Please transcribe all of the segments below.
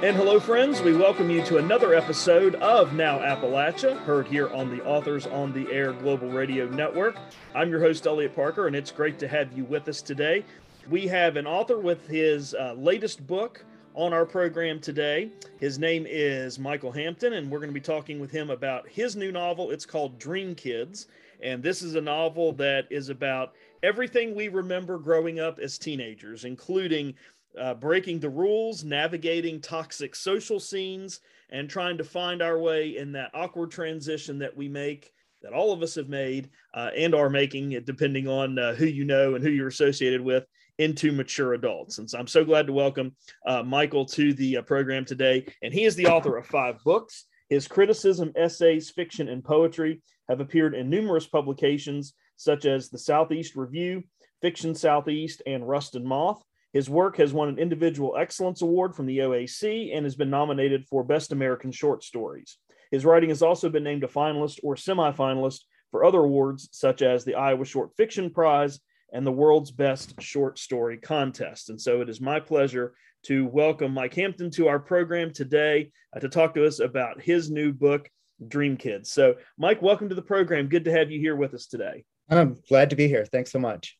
And hello, friends. We welcome you to another episode of Now Appalachia, heard here on the Authors on the Air Global Radio Network. I'm your host, Elliot Parker, and it's great to have you with us today. We have an author with his uh, latest book on our program today. His name is Michael Hampton, and we're going to be talking with him about his new novel. It's called Dream Kids, and this is a novel that is about everything we remember growing up as teenagers, including uh, breaking the rules, navigating toxic social scenes, and trying to find our way in that awkward transition that we make, that all of us have made uh, and are making, depending on uh, who you know and who you're associated with, into mature adults. And so I'm so glad to welcome uh, Michael to the uh, program today. And he is the author of five books. His criticism, essays, fiction, and poetry have appeared in numerous publications such as the Southeast Review, Fiction Southeast, and Rust and Moth. His work has won an Individual Excellence Award from the OAC and has been nominated for Best American Short Stories. His writing has also been named a finalist or semifinalist for other awards such as the Iowa Short Fiction Prize and the World's Best Short Story Contest. And so it is my pleasure to welcome Mike Hampton to our program today uh, to talk to us about his new book, Dream Kids. So, Mike, welcome to the program. Good to have you here with us today. I'm glad to be here. Thanks so much.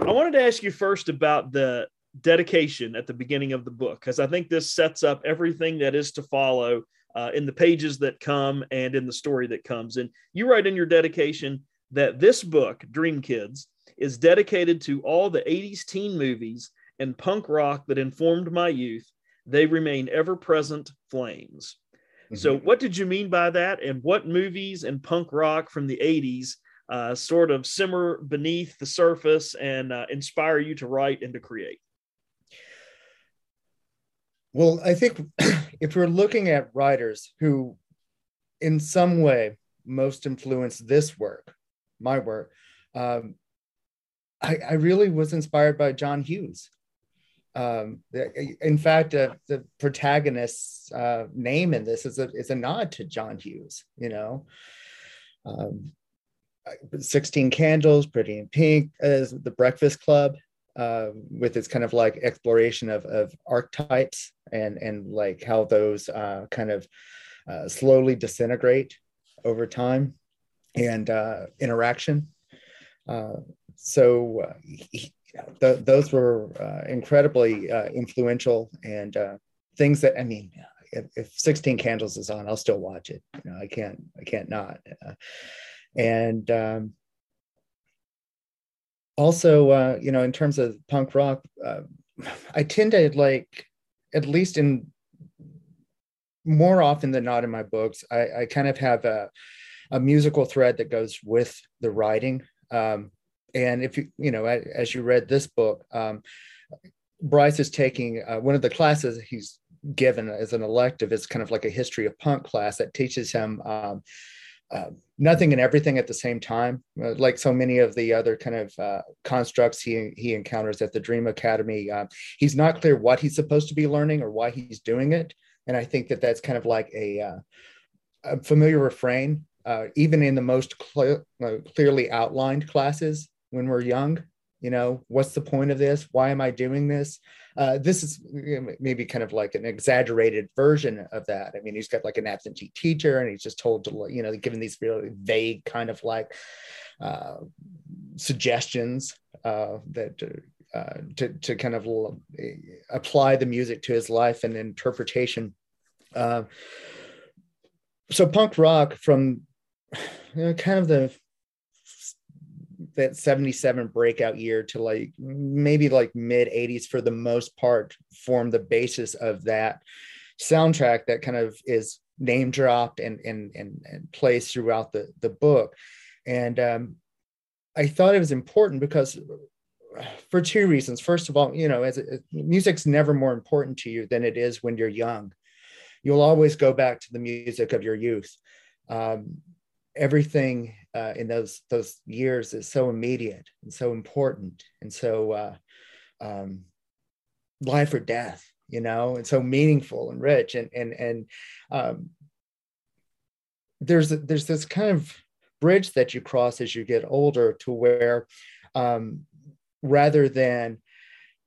I wanted to ask you first about the dedication at the beginning of the book because I think this sets up everything that is to follow uh, in the pages that come and in the story that comes. And you write in your dedication that this book, Dream Kids, is dedicated to all the 80s teen movies and punk rock that informed my youth. They remain ever present flames. Mm-hmm. So, what did you mean by that? And what movies and punk rock from the 80s uh, sort of simmer beneath the surface and uh, inspire you to write and to create? Well, I think if we're looking at writers who, in some way, most influenced this work, my work, um, I, I, really was inspired by John Hughes. Um, in fact, uh, the protagonist's uh, name in this is a, is a nod to John Hughes, you know. Um, 16 Candles, Pretty in Pink, uh, The Breakfast Club uh, with its kind of like exploration of, of archetypes and and like how those uh, kind of uh, slowly disintegrate over time and uh, interaction. Uh, so uh, th- those were incredibly influential and things that I mean, if, if, 16 Candles is on, I'll still watch it. You know, I can't I can't not. And um, also, uh, you know, in terms of punk rock, uh, I tend to like, at least in more often than not in my books, I, I kind of have a, a musical thread that goes with the writing. Um, and if you, you know, as you read this book, um, Bryce is taking uh, one of the classes he's given as an elective is kind of like a history of punk class that teaches him um, uh, nothing and everything at the same time, uh, like so many of the other kind of uh, constructs he he encounters at the Dream Academy. Uh, he's not clear what he's supposed to be learning or why he's doing it, and I think that that's kind of like a, uh, a familiar refrain, even in the most cl- clearly outlined classes when we're young. You know, what's the point of this? Why am I doing this? Uh, this is maybe kind of like an exaggerated version of that. I mean, he's got like an absentee teacher, and he's just told to, you know, given these really vague kind of like uh, suggestions uh, that uh, to to kind of apply the music to his life and interpretation. Uh, so punk rock from you know, kind of the that 77 breakout year to like maybe like mid 80s for the most part form the basis of that soundtrack that kind of is name dropped and and and, and plays throughout the the book. And um, i thought it was important because for two reasons. First of all you know as, as music's never more important to you than it is when you're young. You'll always go back to the music of your youth. Um, everything uh, in those those years is so immediate and so important and so uh, um, life or death you know and so meaningful and rich and and and um, there's there's this kind of bridge that you cross as you get older to where um, rather than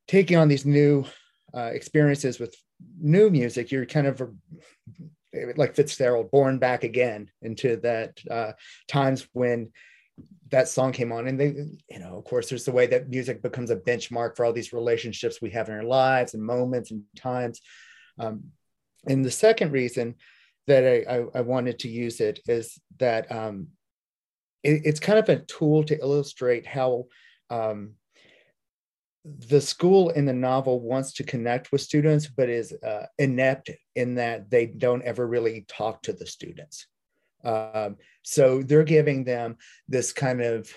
taking on these new uh, experiences with new music you're kind of like Fitzgerald, born back again into that uh, times when that song came on. And they, you know, of course, there's the way that music becomes a benchmark for all these relationships we have in our lives and moments and times. Um, and the second reason that I, I, I, wanted to use it is that um, it, it's kind of a tool to illustrate how um, the school in the novel wants to connect with students, but is uh, inept in that they don't ever really talk to the students. Um, so they're giving them this kind of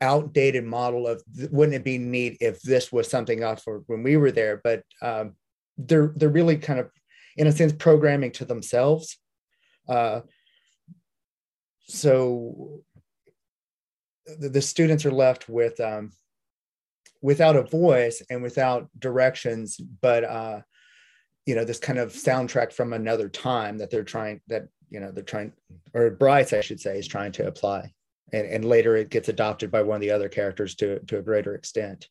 outdated model of wouldn't it be neat if this was something else for when we were there, but um, they're they're really kind of in a sense programming to themselves. Uh, so the, the, students are left with um, without a voice and without directions, but uh, you know, this kind of soundtrack from another time that they're trying that you know they're trying or Bryce, I should say, is trying to apply, and, and later it gets adopted by one of the other characters to to a greater extent.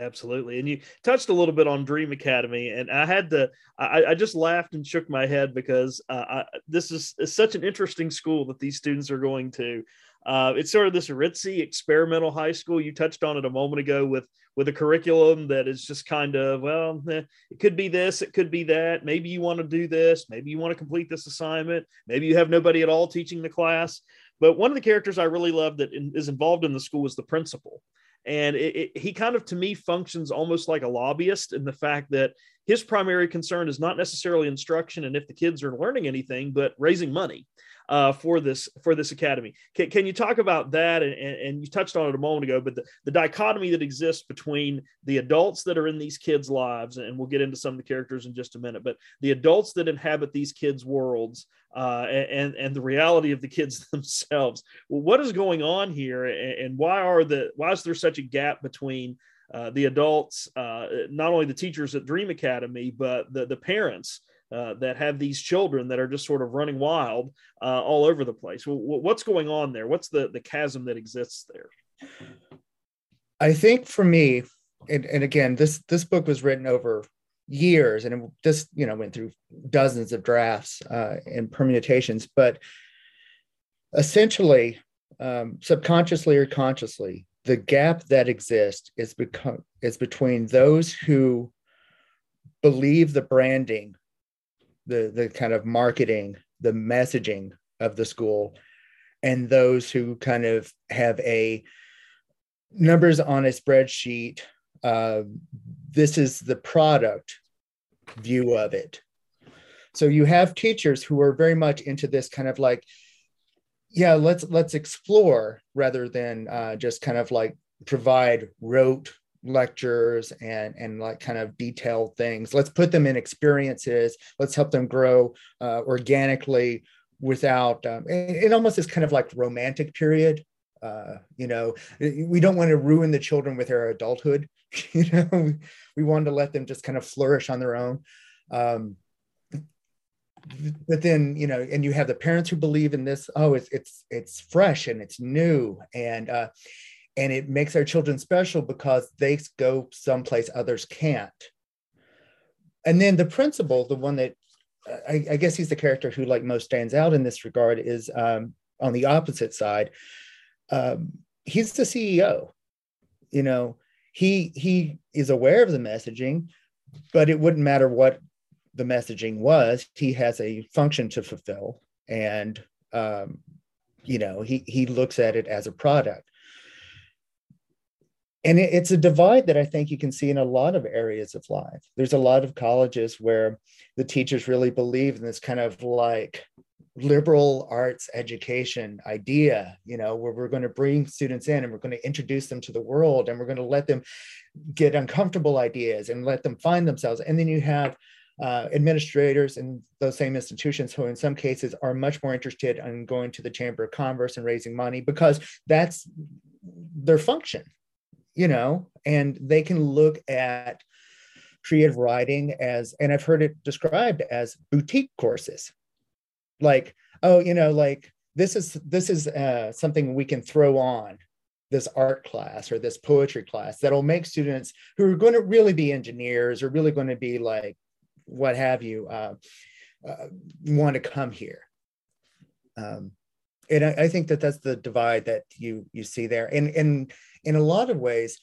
Absolutely. And you touched a little bit on Dream Academy, and I had to, I, I just laughed and shook my head because uh, I, this is, is, such an interesting school that these students are going to. Uh, it's sort of this ritzy experimental high school. You touched on it a moment ago with with a curriculum that is just kind of well, eh, it could be this, it could be that. Maybe you want to do this, maybe you want to complete this assignment, maybe you have nobody at all teaching the class. But one of the characters I really love that in, is involved in the school is the principal and it, it, he kind of to me functions almost like a lobbyist in the fact that his primary concern is not necessarily instruction and if the kids are learning anything but raising money uh, for this for this academy. Can, can you talk about that? And, and, you touched on it a moment ago, but the, the dichotomy that exists between the adults that are in these kids' lives, and we'll get into some of the characters in just a minute, but the adults that inhabit these kids' worlds uh, and and the reality of the kids themselves. Well, what is going on here, and why are the why is there such a gap between uh, the adults, uh, not only the teachers at Dream Academy, but the the parents uh, that have these children that are just sort of running wild uh, all over the place. Well, what's going on there? What's the the chasm that exists there? I think for me, and, and again, this this book was written over years, and it, you know went through dozens of drafts uh, and permutations, but essentially, um, subconsciously or consciously, the gap that exists is become is between those who believe the branding the the kind of marketing, the messaging of the school, and those who kind of have a numbers on a spreadsheet. Uh, this is the product view of it. So you have teachers who are very much into this kind of like, yeah, let's let's explore rather than uh, just kind of like provide rote lectures and and like kind of detailed things. Let's put them in experiences. Let's help them grow uh, organically without um, it, it almost is kind of like romantic period. Uh, you know we don't want to ruin the children with their adulthood. You know we, want to let them just kind of flourish on their own. Um, but then you know and you have the parents who believe in this. Oh it's it's it's fresh and it's new. And uh and it makes our children special because they go someplace others can't. And then the principal the one that I, I, guess he's the character who like most stands out in this regard is um, on the opposite side um, he's the ceo you know he he is aware of the messaging but it wouldn't matter what the messaging was. He has a function to fulfill and um, you know he he looks at it as a product and it, it's a divide that I think you can see in a lot of areas of life. There's a lot of colleges where the teachers really believe in this kind of like liberal arts education idea, you know, where we're going to bring students in and we're going to introduce them to the world and we're going to let them get uncomfortable ideas and let them find themselves. And then you have uh, administrators in those same institutions who in some cases are much more interested in going to the chamber of commerce and raising money because that's their function you know and they can look at creative writing as and i've heard it described as boutique courses. Like oh you know like this is this is uh, something we can throw on this art class or this poetry class that'll make students who are going to really be engineers or really going to be like what have you uh, uh, want to come here. Um, and I, I, think that that's the divide that you you see there. And and in a lot of ways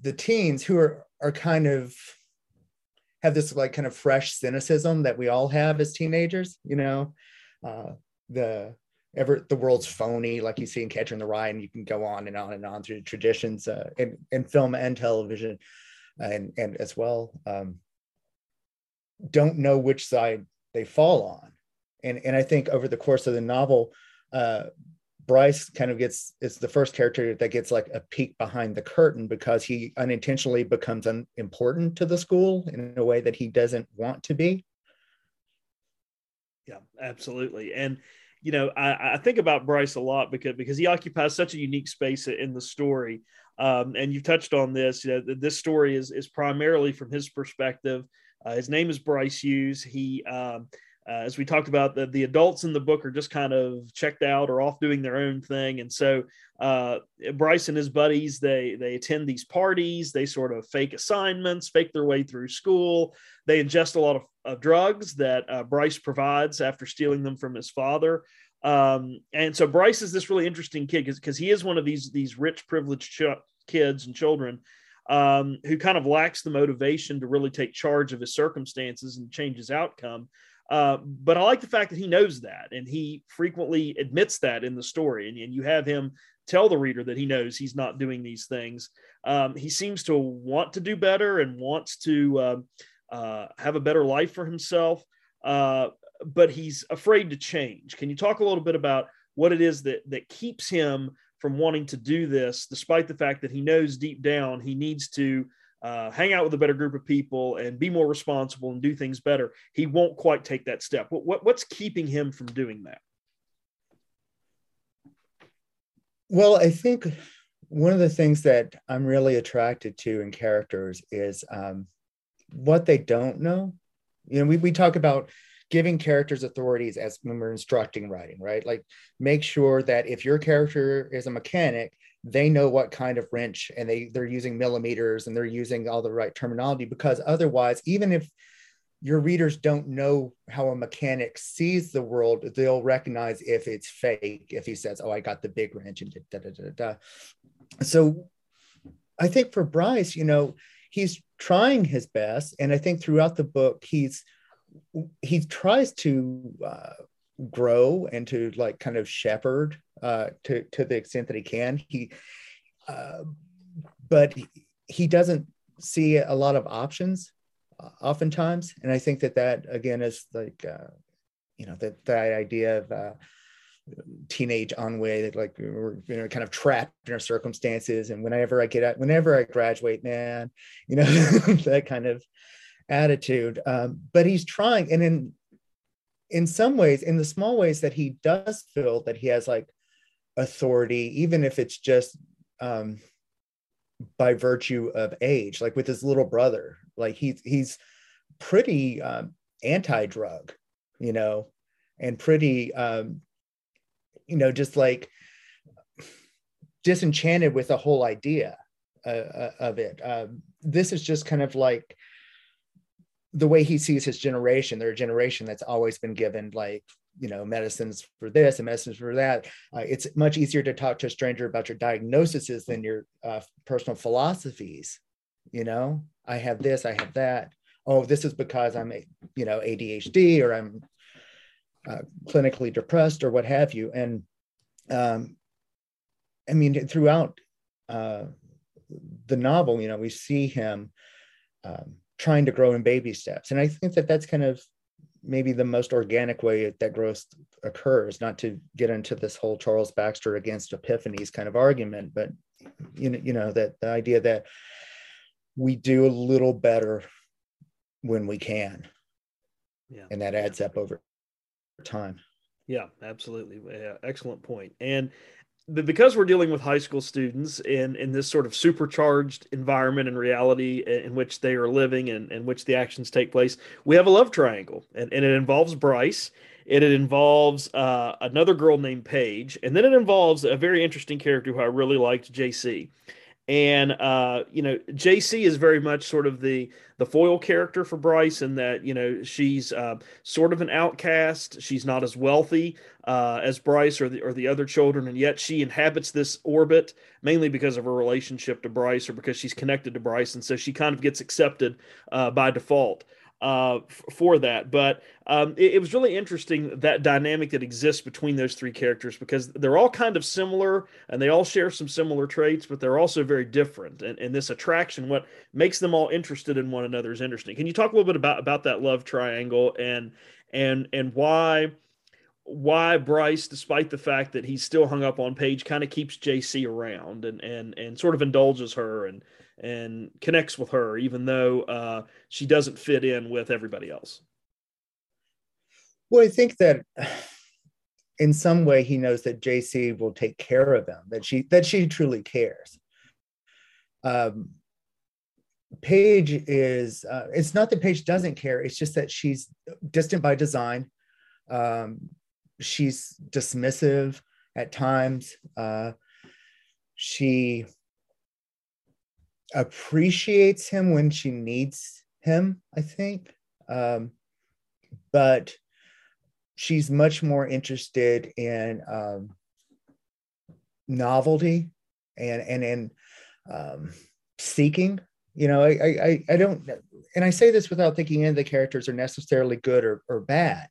the teens who are are kind of have this like kind of fresh cynicism that we all have as teenagers you know uh, the ever the world's phony, like you see in Catcher in the Rye, and you can go on and on and on through traditions uh, in, in film and television, and and as well. Um, don't know which side they fall on, and and I think over the course of the novel, uh, Bryce kind of gets is the first character that gets like a peek behind the curtain because he unintentionally becomes unimportant to the school in a way that he doesn't want to be. Yeah, absolutely, and you know, I, I, think about Bryce a lot because because he occupies such a unique space in the story. Um, and you've touched on this. You know, this story is is primarily from his perspective. Uh, his name is Bryce Hughes. He, um, uh, as we talked about, the, the adults in the book are just kind of checked out or off doing their own thing, and so uh, Bryce and his buddies they they attend these parties. They sort of fake assignments, fake their way through school. They ingest a lot of of drugs that uh, Bryce provides after stealing them from his father. Um, and so Bryce is this really interesting kid because he is one of these these rich, privileged ch- kids and children um, who kind of lacks the motivation to really take charge of his circumstances and change his outcome. Uh, but I like the fact that he knows that and he frequently admits that in the story. And, and you have him tell the reader that he knows he's not doing these things. Um, he seems to want to do better and wants to. Uh, uh, have a better life for himself, uh, but he's afraid to change. Can you talk a little bit about what it is that that keeps him from wanting to do this, despite the fact that he knows deep down he needs to uh, hang out with a better group of people and be more responsible and do things better? He won't quite take that step. What, what what's keeping him from doing that? Well, I think one of the things that I'm really attracted to in characters is um, what they don't know. You know, we, we talk about giving characters authorities as when we're instructing writing, right? Like make sure that if your character is a mechanic, they know what kind of wrench and they they're using millimeters and they're using all the right terminology because otherwise, even if your readers don't know how a mechanic sees the world, they'll recognize if it's fake, if he says, Oh, I got the big wrench and da da da da. So I think for Bryce, you know, he's trying his best and i think throughout the book he's he tries to uh, grow and to like kind of shepherd uh, to to the extent that he can. He uh, but he, doesn't see a lot of options uh, oftentimes. And i think that that again is like uh, you know that that idea of uh, teenage ennui that like we're you know kind of trapped in our circumstances. And whenever i get out whenever i graduate man you know that kind of attitude. Um, but he's trying. And in in some ways in the small ways that he does feel that he has like authority even if it's just um, by virtue of age like with his little brother like he's he's pretty um, anti-drug you know and pretty um, you know, just like disenchanted with the whole idea uh, uh, of it. Um, this is just kind of like the way he sees his generation. They're a generation that's always been given like you know medicines for this and medicines for that. Uh, it's much easier to talk to a stranger about your diagnoses than your uh, personal philosophies. You know, I have this, I have that. Oh, this is because I'm you know ADHD or I'm uh, clinically depressed or what have you. And um, I mean, throughout uh, the novel, you know, we see him um, trying to grow in baby steps. And I think that that's kind of maybe the most organic way that growth occurs, not to get into this whole Charles Baxter against epiphanies kind of argument, but you know, you know, that the idea that we do a little better when we can. Yeah. And that adds up over time. Yeah, absolutely. Yeah, excellent point. And because we're dealing with high school students in in this sort of supercharged environment and reality in which they are living and in which the actions take place, we have a love triangle, and, and it involves Bryce. It, it involves uh, another girl named Paige, and then it involves a very interesting character who I really liked, JC. And uh, you know, JC is very much sort of the the foil character for Bryce, in that you know she's uh, sort of an outcast. She's not as wealthy uh, as Bryce or the or the other children, and yet she inhabits this orbit mainly because of her relationship to Bryce or because she's connected to Bryce, and so she kind of gets accepted uh, by default uh, for that. But um, it, it, was really interesting that dynamic that exists between those three characters because they're all kind of similar and they all share some similar traits, but they're also very different. And, and this attraction, what makes them all interested in one another, is interesting. Can you talk a little bit about about that love triangle and and and why? why Bryce, despite the fact that he's still hung up on Paige, kind of keeps JC around and and and sort of indulges her and and connects with her, even though uh, she doesn't fit in with everybody else. Well, I think that in some way he knows that JC will take care of him, that she that she truly cares. Um, Paige is uh, it's not that Paige doesn't care, it's just that she's distant by design. Um, she's dismissive at times. Uh, she appreciates him when she needs him, I think. Um, but she's much more interested in um, novelty and and in um, seeking. You know, I, I I don't, and I say this without thinking any of the characters are necessarily good or, or bad.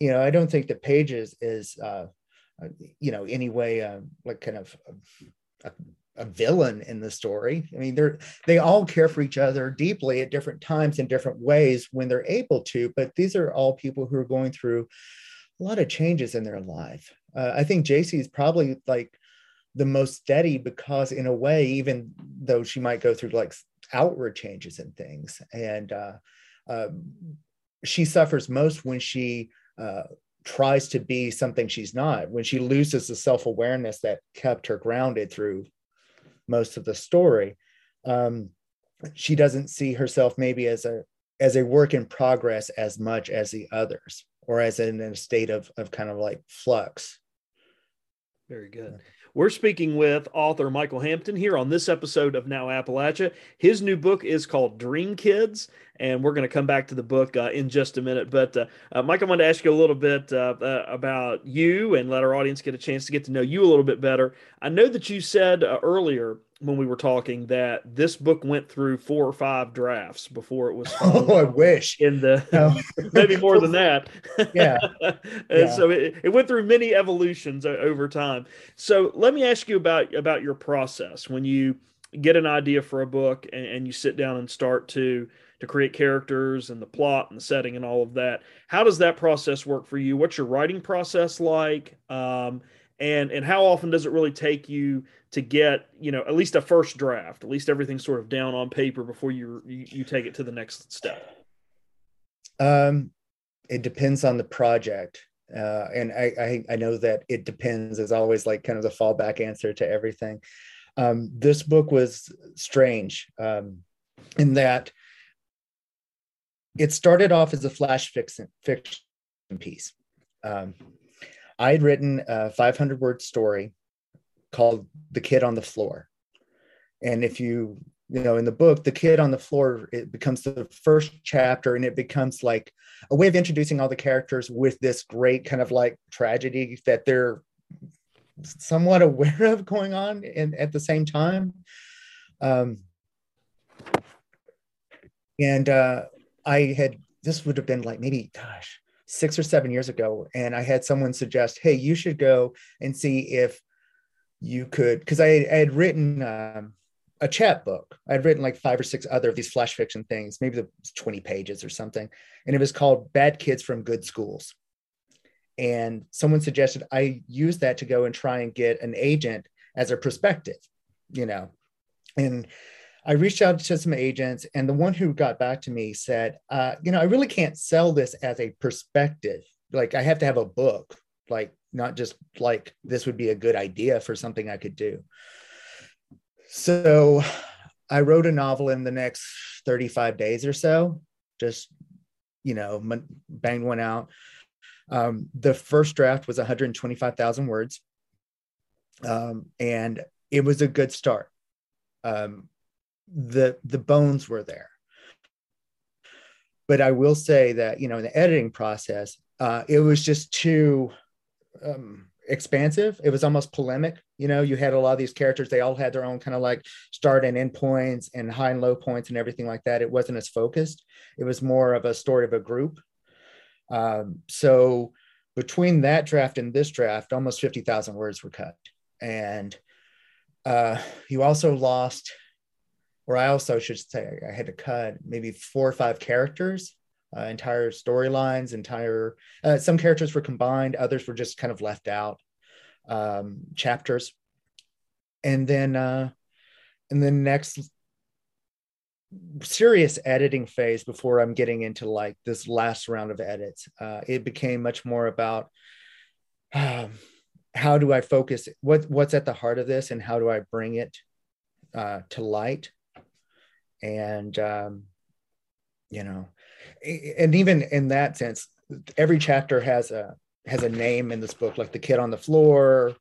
You know, I don't think that Paige's is uh, uh you know anyway uh, like kind of a villain in the story. I mean, they're they all care for each other deeply at different times in different ways when they're able to. But these are all people who are going through a lot of changes in their life. Uh, I think JC is probably like the most steady because, in a way, even though she might go through like outward changes and things, and uh, uh, she suffers most when she uh, tries to be something she's not when she loses the self-awareness that kept her grounded through most of the story. Um, she doesn't see herself maybe as a as a work in progress as much as the others, or as in a state of of kind of like flux. Very good. We're speaking with author Michael Hampton here on this episode of Now Appalachia. His new book is called Dream Kids, and we're going to come back to the book uh, in just a minute. But uh, uh, Mike, I wanted to ask you a little bit uh, uh, about you and let our audience get a chance to get to know you a little bit better. I know that you said uh, earlier when we were talking that this book went through four or five drafts before it was. Oh, I wish in the no. maybe more than that. Yeah. yeah. So it, it went through many evolutions over time. So let me ask you about about your process when you get an idea for a book and, and you sit down and start to to create characters and the plot and the setting and all of that. How does that process work for you? What's your writing process like? Um, and and how often does it really take you to get you know at least a first draft at least everything's sort of down on paper before you you, you take it to the next step? Um it depends on the project. Uh, and I, I, I know that it depends. Is always like kind of the fallback answer to everything. Um, this book was strange um, in that it started off as a flash fiction, fiction piece. Um, I had written a 500 word story called The Kid on the Floor. And if you, you know, in the book, The Kid on the Floor, it becomes the first chapter and it becomes like a way of introducing all the characters with this great kind of like tragedy that they're somewhat aware of going on and at the same time. Um, and uh, I had, this would have been like maybe, gosh, six or seven years ago, and I had someone suggest, "Hey, you should go and see if you could," because I, I, had written um, a chat book. I'd written like five or six other of these flash fiction things, maybe the twenty pages or something, and it was called "Bad Kids from Good Schools." And someone suggested I use that to go and try and get an agent as a perspective, you know, and I reached out to some agents, and the one who got back to me said, uh, "You know, I really can't sell this as a perspective. Like, I have to have a book, like not just like this would be a good idea for something I could do." So, I wrote a novel in the next 35 days or so. Just, you know, banged one out. Um, the first draft was 125,000 words, um, and it was a good start. Um, the the bones were there, but I will say that you know in the editing process, uh, it was just too um, expansive. It was almost polemic. You know, you had a lot of these characters; they all had their own kind of like start and end points and high and low points and everything like that. It wasn't as focused. It was more of a story of a group um, so between that draft and this draft, almost 50,000 words were cut. And uh, you also lost, or I also should say, I had to cut maybe four or five characters, uh, entire storylines, entire, uh, some characters were combined, others were just kind of left out, um, chapters. And then, uh, and then next serious editing phase before I'm getting into like this last round of edits. Uh, it became much more about um, how do I focus what what's at the heart of this and how do I bring it uh, to light. And um, you know, and even in that sense, every chapter has a has a name in this book, like the kid on the floor,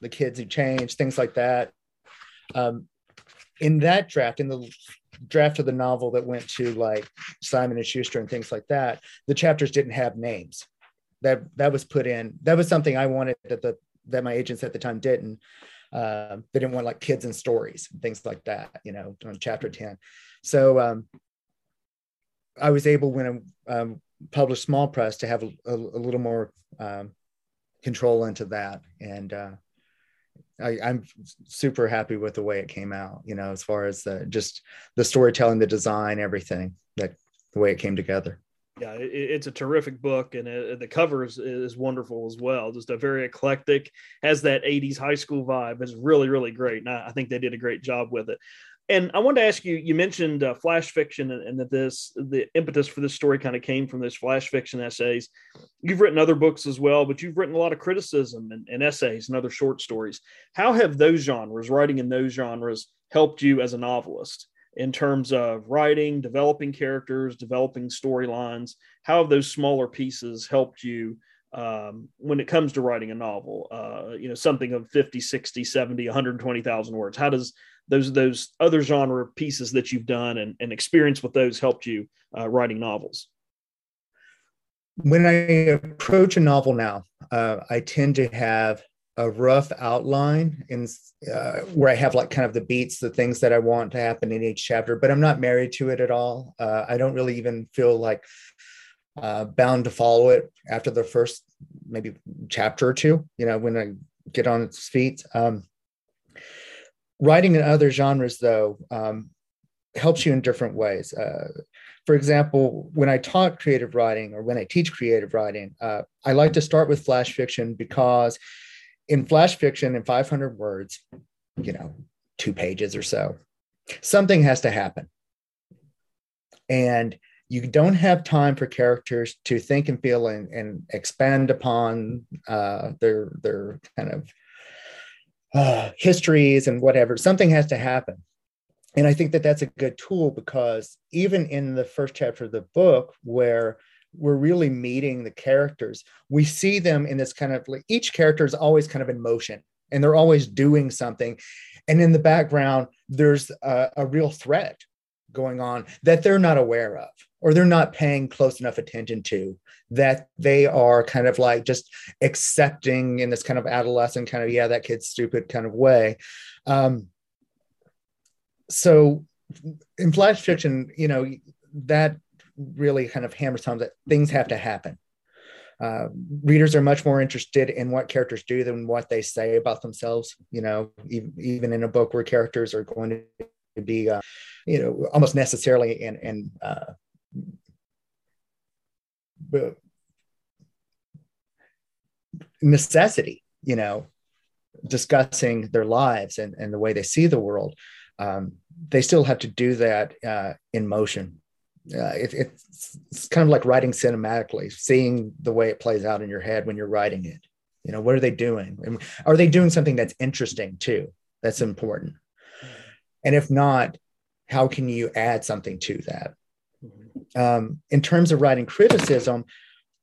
the kids who change, things like that. Um, in that draft, in the draft of the novel that went to like Simon and Schuster and things like that, the chapters didn't have names. That that was put in. That was something I wanted that the that my agents at the time didn't. Uh, they didn't want like kids and stories and things like that. You know, on chapter ten. So um, I was able when I um, published Small Press to have a, a, a little more um, control into that and. Uh, I, am super happy with the way it came out. You know, as far as the, just the storytelling, the design, everything that the way it came together. Yeah, it, it's a terrific book, and it, the cover is, is wonderful as well. Just a very eclectic, has that '80s high school vibe. It's really, really great, and I, I think they did a great job with it. And I wanted to ask you, you mentioned uh, flash fiction and, and, that this, the impetus for this story kind of came from those flash fiction essays. You've written other books as well, but you've written a lot of criticism and, and essays and other short stories. How have those genres, writing in those genres, helped you as a novelist in terms of writing, developing characters, developing storylines? How have those smaller pieces helped you um, when it comes to writing a novel uh, you know something of 50 60 70 120000 words how does those those other genre pieces that you've done and, and experience with those helped you uh, writing novels when i approach a novel now uh, i tend to have a rough outline in uh, where i have like kind of the beats the things that i want to happen in each chapter but i'm not married to it at all. Uh, i don't really even feel like uh, bound to follow it after the first maybe chapter or two you know when i get on its feet. Um, writing in other genres though um, helps you in different ways. Uh, for example when i taught creative writing or when i teach creative writing uh, i like to start with flash fiction because in flash fiction in 500 words you know two pages or so something has to happen and you don't have time for characters to think and feel and, and expand upon uh, their their kind of uh, histories and whatever. Something has to happen, and I think that that's a good tool because even in the first chapter of the book, where we're really meeting the characters, we see them in this kind of like each character is always kind of in motion and they're always doing something, and in the background there's a, a real threat going on that they're not aware of or they're not paying close enough attention to that they are kind of like just accepting in this kind of adolescent kind of yeah that kid's stupid kind of way. Um, so in flash fiction you know that really kind of hammers home that things have to happen uh, readers are much more interested in what characters do than what they say about themselves you know even, even in a book where characters are going to be uh, you know almost necessarily in in uh, necessity, you know, discussing their lives and, and the way they see the world. Um, they still have to do that uh, in motion. Uh, it, it's, it's kind of like writing cinematically, seeing the way it plays out in your head when you're writing it. You know, what are they doing? And are they doing something that's interesting too? That's important. And if not, how can you add something to that? Um, in terms of writing criticism,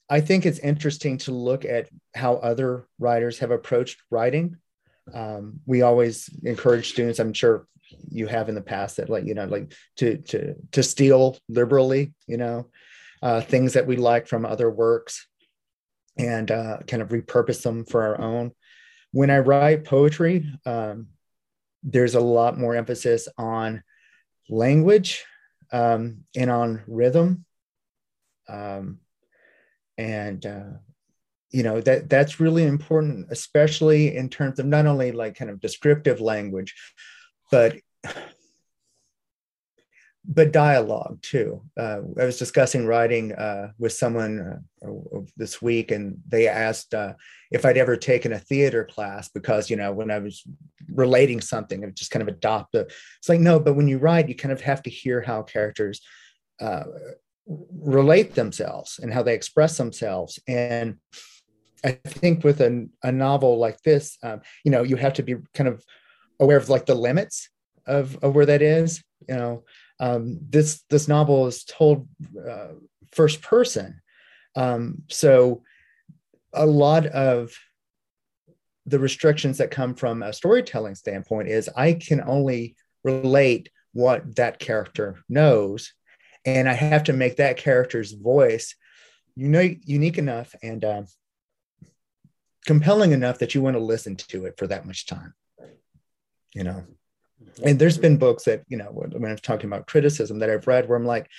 I think it's interesting to look at how other writers have approached writing. Um, we always encourage students. I'm sure you have in the past that like you know like to to to steal liberally you know uh, things that we like from other works and uh, kind of repurpose them for our own. When i write poetry um, there's a lot more emphasis on language um, and on rhythm. Um, and uh, you know that that's really important especially in terms of not only like kind of descriptive language but but dialogue too. Uh, I was discussing writing uh, with someone uh, this week, and they asked uh, if I'd ever taken a theater class because you know when I was relating something, I just kind of adopt a. It's like no, but when you write, you kind of have to hear how characters uh, relate themselves and how they express themselves, and I think with a, a novel like this, um, you know, you have to be kind of aware of like the limits of, of where that is. You know, um, this this novel is told uh, first person, um, so a lot of the restrictions that come from a storytelling standpoint is I can only relate what that character knows, and I have to make that character's voice unique, unique enough and uh, compelling enough that you want to listen to it for that much time. You know, and there's been books that you know when i'm talking about criticism that i've read where i'm like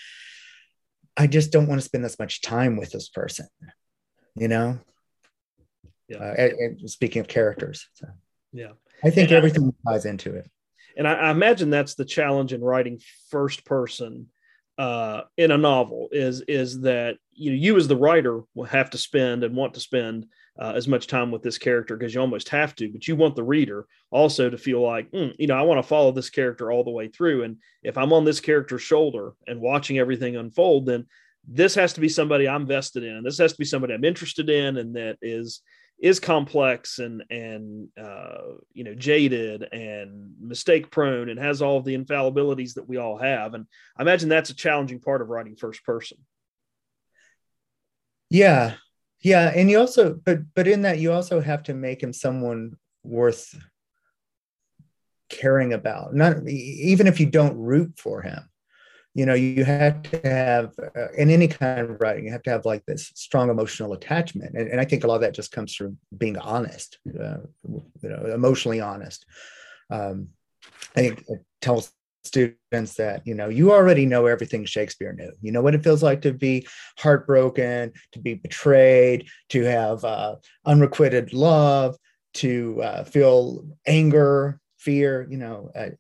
i just don't want to spend this much time with this person you know? Yeah. Uh, and, and speaking of characters so. yeah. I think and everything I, ties into it. And I, I, imagine that's the challenge in writing first person uh, in a novel is is that you know you as the writer will have to spend and want to spend uh, as much time with this character because you almost have to, but you want the reader also to feel like, mm, you know, I want to follow this character all the way through. And if I'm on this character's shoulder and watching everything unfold, then this has to be somebody I'm vested in. This has to be somebody I'm interested in and that is is complex and and uh, you know jaded and mistake prone and has all the infallibilities that we all have. And i imagine that's a challenging part of writing first person. Yeah. Yeah. And you also but but in that you also have to make him someone worth caring about not even if you don't root for him you know you have to have uh, in any kind of writing you have to have like this strong emotional attachment. And, and i think a lot of that just comes from being honest uh, you know emotionally honest. Um, i think it tells students that you know you already know everything shakespeare knew. You know what it feels like to be heartbroken to be betrayed to have uh, unrequited love to uh, feel anger fear you know uh,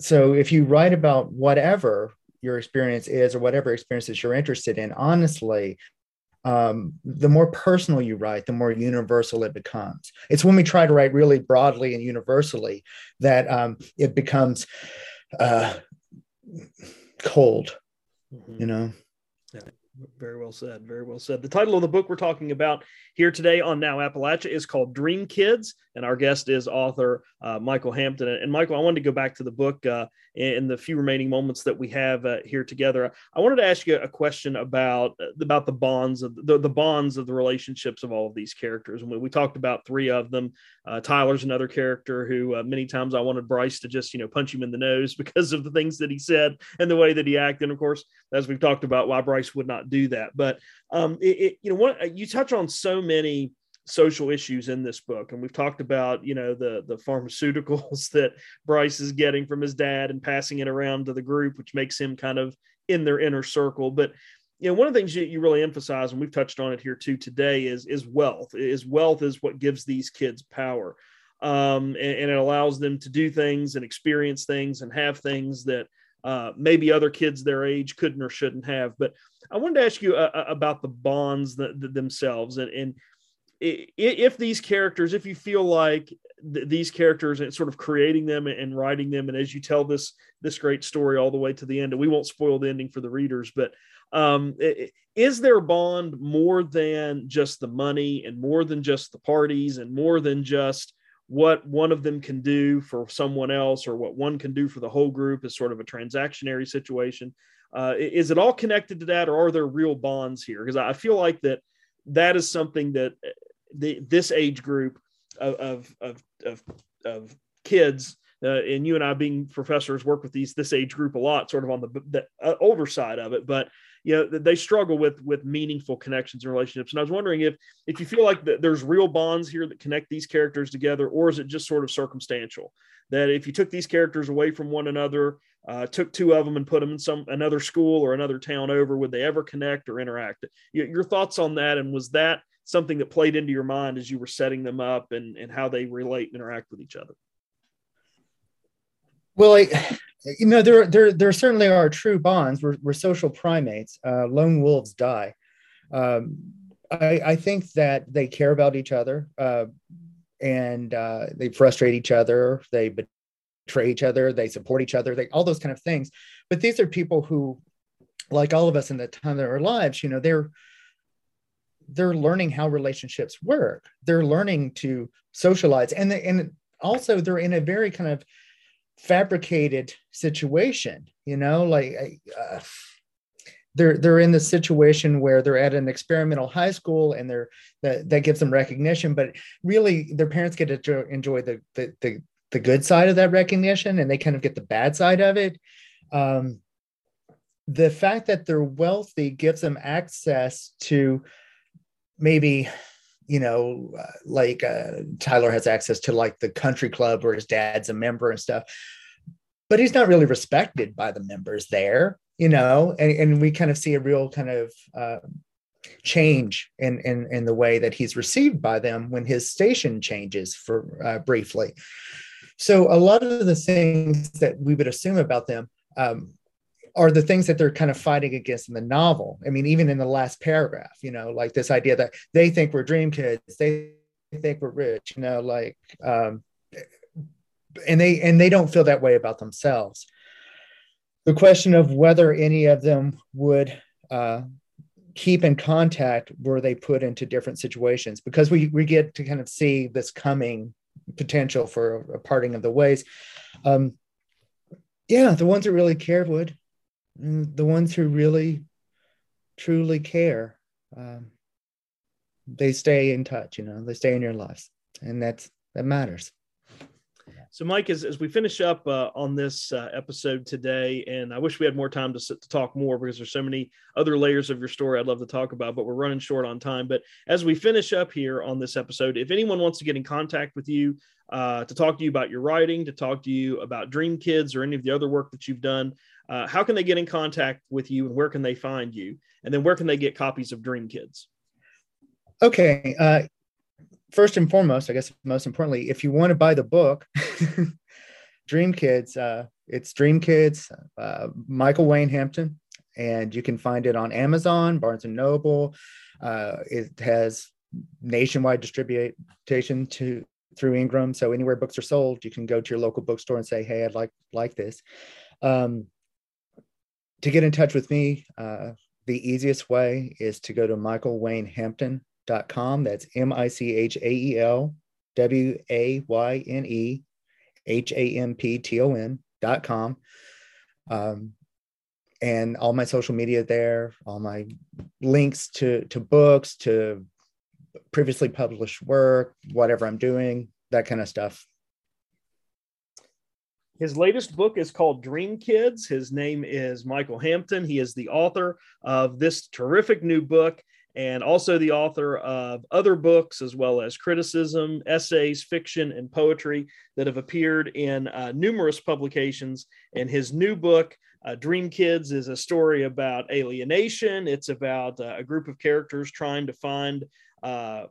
so if you write about whatever your experience is or whatever experiences you're interested in honestly um, the more personal you write, the more universal it becomes. It's when we try to write really broadly and universally that um, it becomes uh, cold, mm-hmm. you know? Very well said. Very well said. The title of the book we're talking about here today on Now Appalachia is called Dream Kids, and our guest is author uh, Michael Hampton. And Michael, I wanted to go back to the book uh, in the few remaining moments that we have uh, here together. I wanted to ask you a question about uh, about the bonds of the, the bonds of the relationships of all of these characters. And we, we talked about three of them. Uh, Tyler's another character who uh, many times I wanted Bryce to just you know punch him in the nose because of the things that he said and the way that he acted. And of course, as we've talked about, why Bryce would not do that. But um, it, it, you know, what you touch on so many social issues in this book. And we've talked about you know the the pharmaceuticals that bryce is getting from his dad and passing it around to the group which makes him kind of in their inner circle. But you know one of the things you, you really emphasize and we've touched on it here too today is is wealth. Is wealth is what gives these kids power. Um, and, and, it allows them to do things and experience things and have things that uh, maybe other kids their age couldn't or shouldn't have. But I wanted to ask you uh, uh about the bonds that, that themselves and, and if these characters, if you feel like th- these characters and sort of creating them and writing them, and as you tell this this great story all the way to the end, and we won't spoil the ending for the readers, but um, is their bond more than just the money and more than just the parties and more than just what one of them can do for someone else or what one can do for the whole group is sort of a transactionary situation? Uh, is it all connected to that or are there real bonds here? Because i feel like that that is something that the, this age group of, of, of, of, of kids uh, and you and I being professors work with these this age group a lot, sort of on the, the uh, older side of it. But you know they struggle with with meaningful connections and relationships. And I was wondering if if you feel like there's real bonds here that connect these characters together, or is it just sort of circumstantial? That if you took these characters away from one another, uh, took two of them and put them in some another school or another town over, would they ever connect or interact? Your, your thoughts on that, and was that something that played into your mind as you were setting them up and, and how they relate and interact with each other? Well, I, you know, there, there, there certainly are true bonds. We're, we're social primates. Uh, lone wolves die. Um, I, I, think that they care about each other uh, and uh, they frustrate each other. They betray each other. They support each other. They, all those kind of things. But these are people who, like all of us in the time of our lives, you know, they're they're learning how relationships work. They're learning to socialize, and they, and also they're in a very kind of fabricated situation you know like uh, they're they're in the situation where they're at an experimental high school and they're that, that gives them recognition but really their parents get to enjoy the, the the the good side of that recognition and they kind of get the bad side of it um, the fact that they're wealthy gives them access to maybe you know, uh, like uh, Tyler has access to like the country club where his dad's a member and stuff, but he's not really respected by the members there, you know, and, and we kind of see a real kind of uh, change in, in in the way that he's received by them when his station changes for uh, briefly. So a lot of the things that we would assume about them um, are the things that they're kind of fighting against in the novel. I mean, even in the last paragraph, you know, like this idea that they think we're dream kids, they think we're rich, you know, like, um, and they and they don't feel that way about themselves. The question of whether any of them would uh, keep in contact were they put into different situations because we we get to kind of see this coming potential for a, parting of the ways. Um, yeah, the ones that really cared would the ones who really truly care um, they stay in touch you know they stay in your lives and that's that matters so mike as, as we finish up uh, on this uh, episode today and i wish we had more time to, sit, to talk more because there's so many other layers of your story i'd love to talk about but we're running short on time but as we finish up here on this episode if anyone wants to get in contact with you uh, to talk to you about your writing to talk to you about dream kids or any of the other work that you've done uh, how can they get in contact with you and where can they find you? And then where can they get copies of Dream Kids? Okay. First and foremost, I guess most importantly, if you want to buy the book, Dream Kids, uh, it's Dream Kids, uh, Michael Wayne Hampton, and you can find it on Amazon, Barnes and Noble. Uh, it has nationwide distribution to through Ingram. So anywhere books are sold, you can go to your local bookstore and say, "Hey, I'd like like this." Um, to get in touch with me, uh, the easiest way is to go to michaelwaynehampton.com. That's M I C H A E L W A Y N E H A M P T O N.com. Um, and all my social media there, all my links to, to books, to previously published work, whatever I'm doing, that kind of stuff his latest book is called Dream Kids. His name is Michael Hampton. He is the author of this terrific new book and also the author of other books as well as criticism, essays, fiction, and poetry that have appeared in uh, numerous publications. And his new book, uh, Dream Kids, is a story about alienation. It's about uh, a group of characters trying to find uh,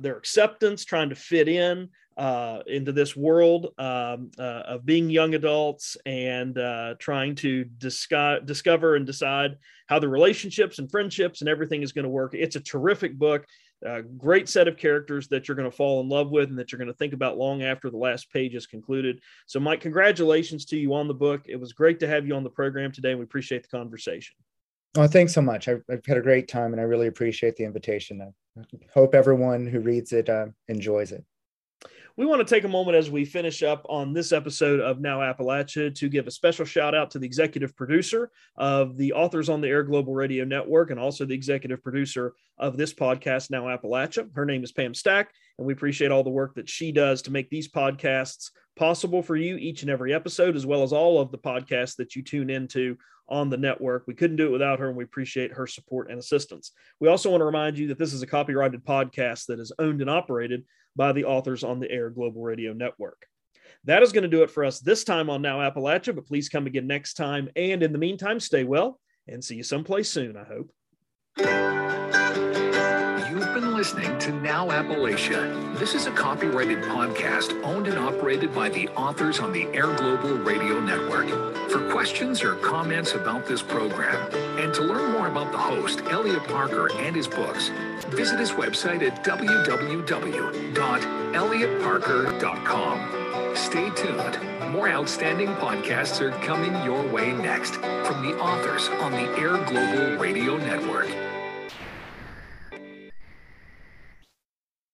their acceptance, trying to fit in, uh, into this world um, uh, of being young adults and uh, trying to disco- discover and decide how the relationships and friendships and everything is going to work. It's a terrific book. A great set of characters that you're going to fall in love with and that you're going to think about long after the last page is concluded. So, Mike, congratulations to you on the book. It was great to have you on the program today, and we appreciate the conversation. Oh, thanks so much. I've, I've had a great time, and I really appreciate the invitation. I hope everyone who reads it uh, enjoys it. We want to take a moment as we finish up on this episode of Now Appalachia to give a special shout out to the executive producer of the Authors on the Air Global Radio Network and also the executive producer of this podcast, Now Appalachia. Her name is Pam Stack, and we appreciate all the work that she does to make these podcasts possible for you each and every episode, as well as all of the podcasts that you tune into on the network. We couldn't do it without her, and we appreciate her support and assistance. We also want to remind you that this is a copyrighted podcast that is owned and operated by the Authors on the Air Global Radio Network. That is going to do it for us this time on Now Appalachia, but please come again next time. And in the meantime, stay well and see you someplace soon, I hope. Listening to Now Appalachia. This is a copyrighted podcast owned and operated by the authors on the Air Global Radio Network. For questions or comments about this program, and to learn more about the host, Elliot Parker, and his books, visit his website at www.elliottparker.com. Stay tuned. More outstanding podcasts are coming your way next from the authors on the Air Global Radio Network.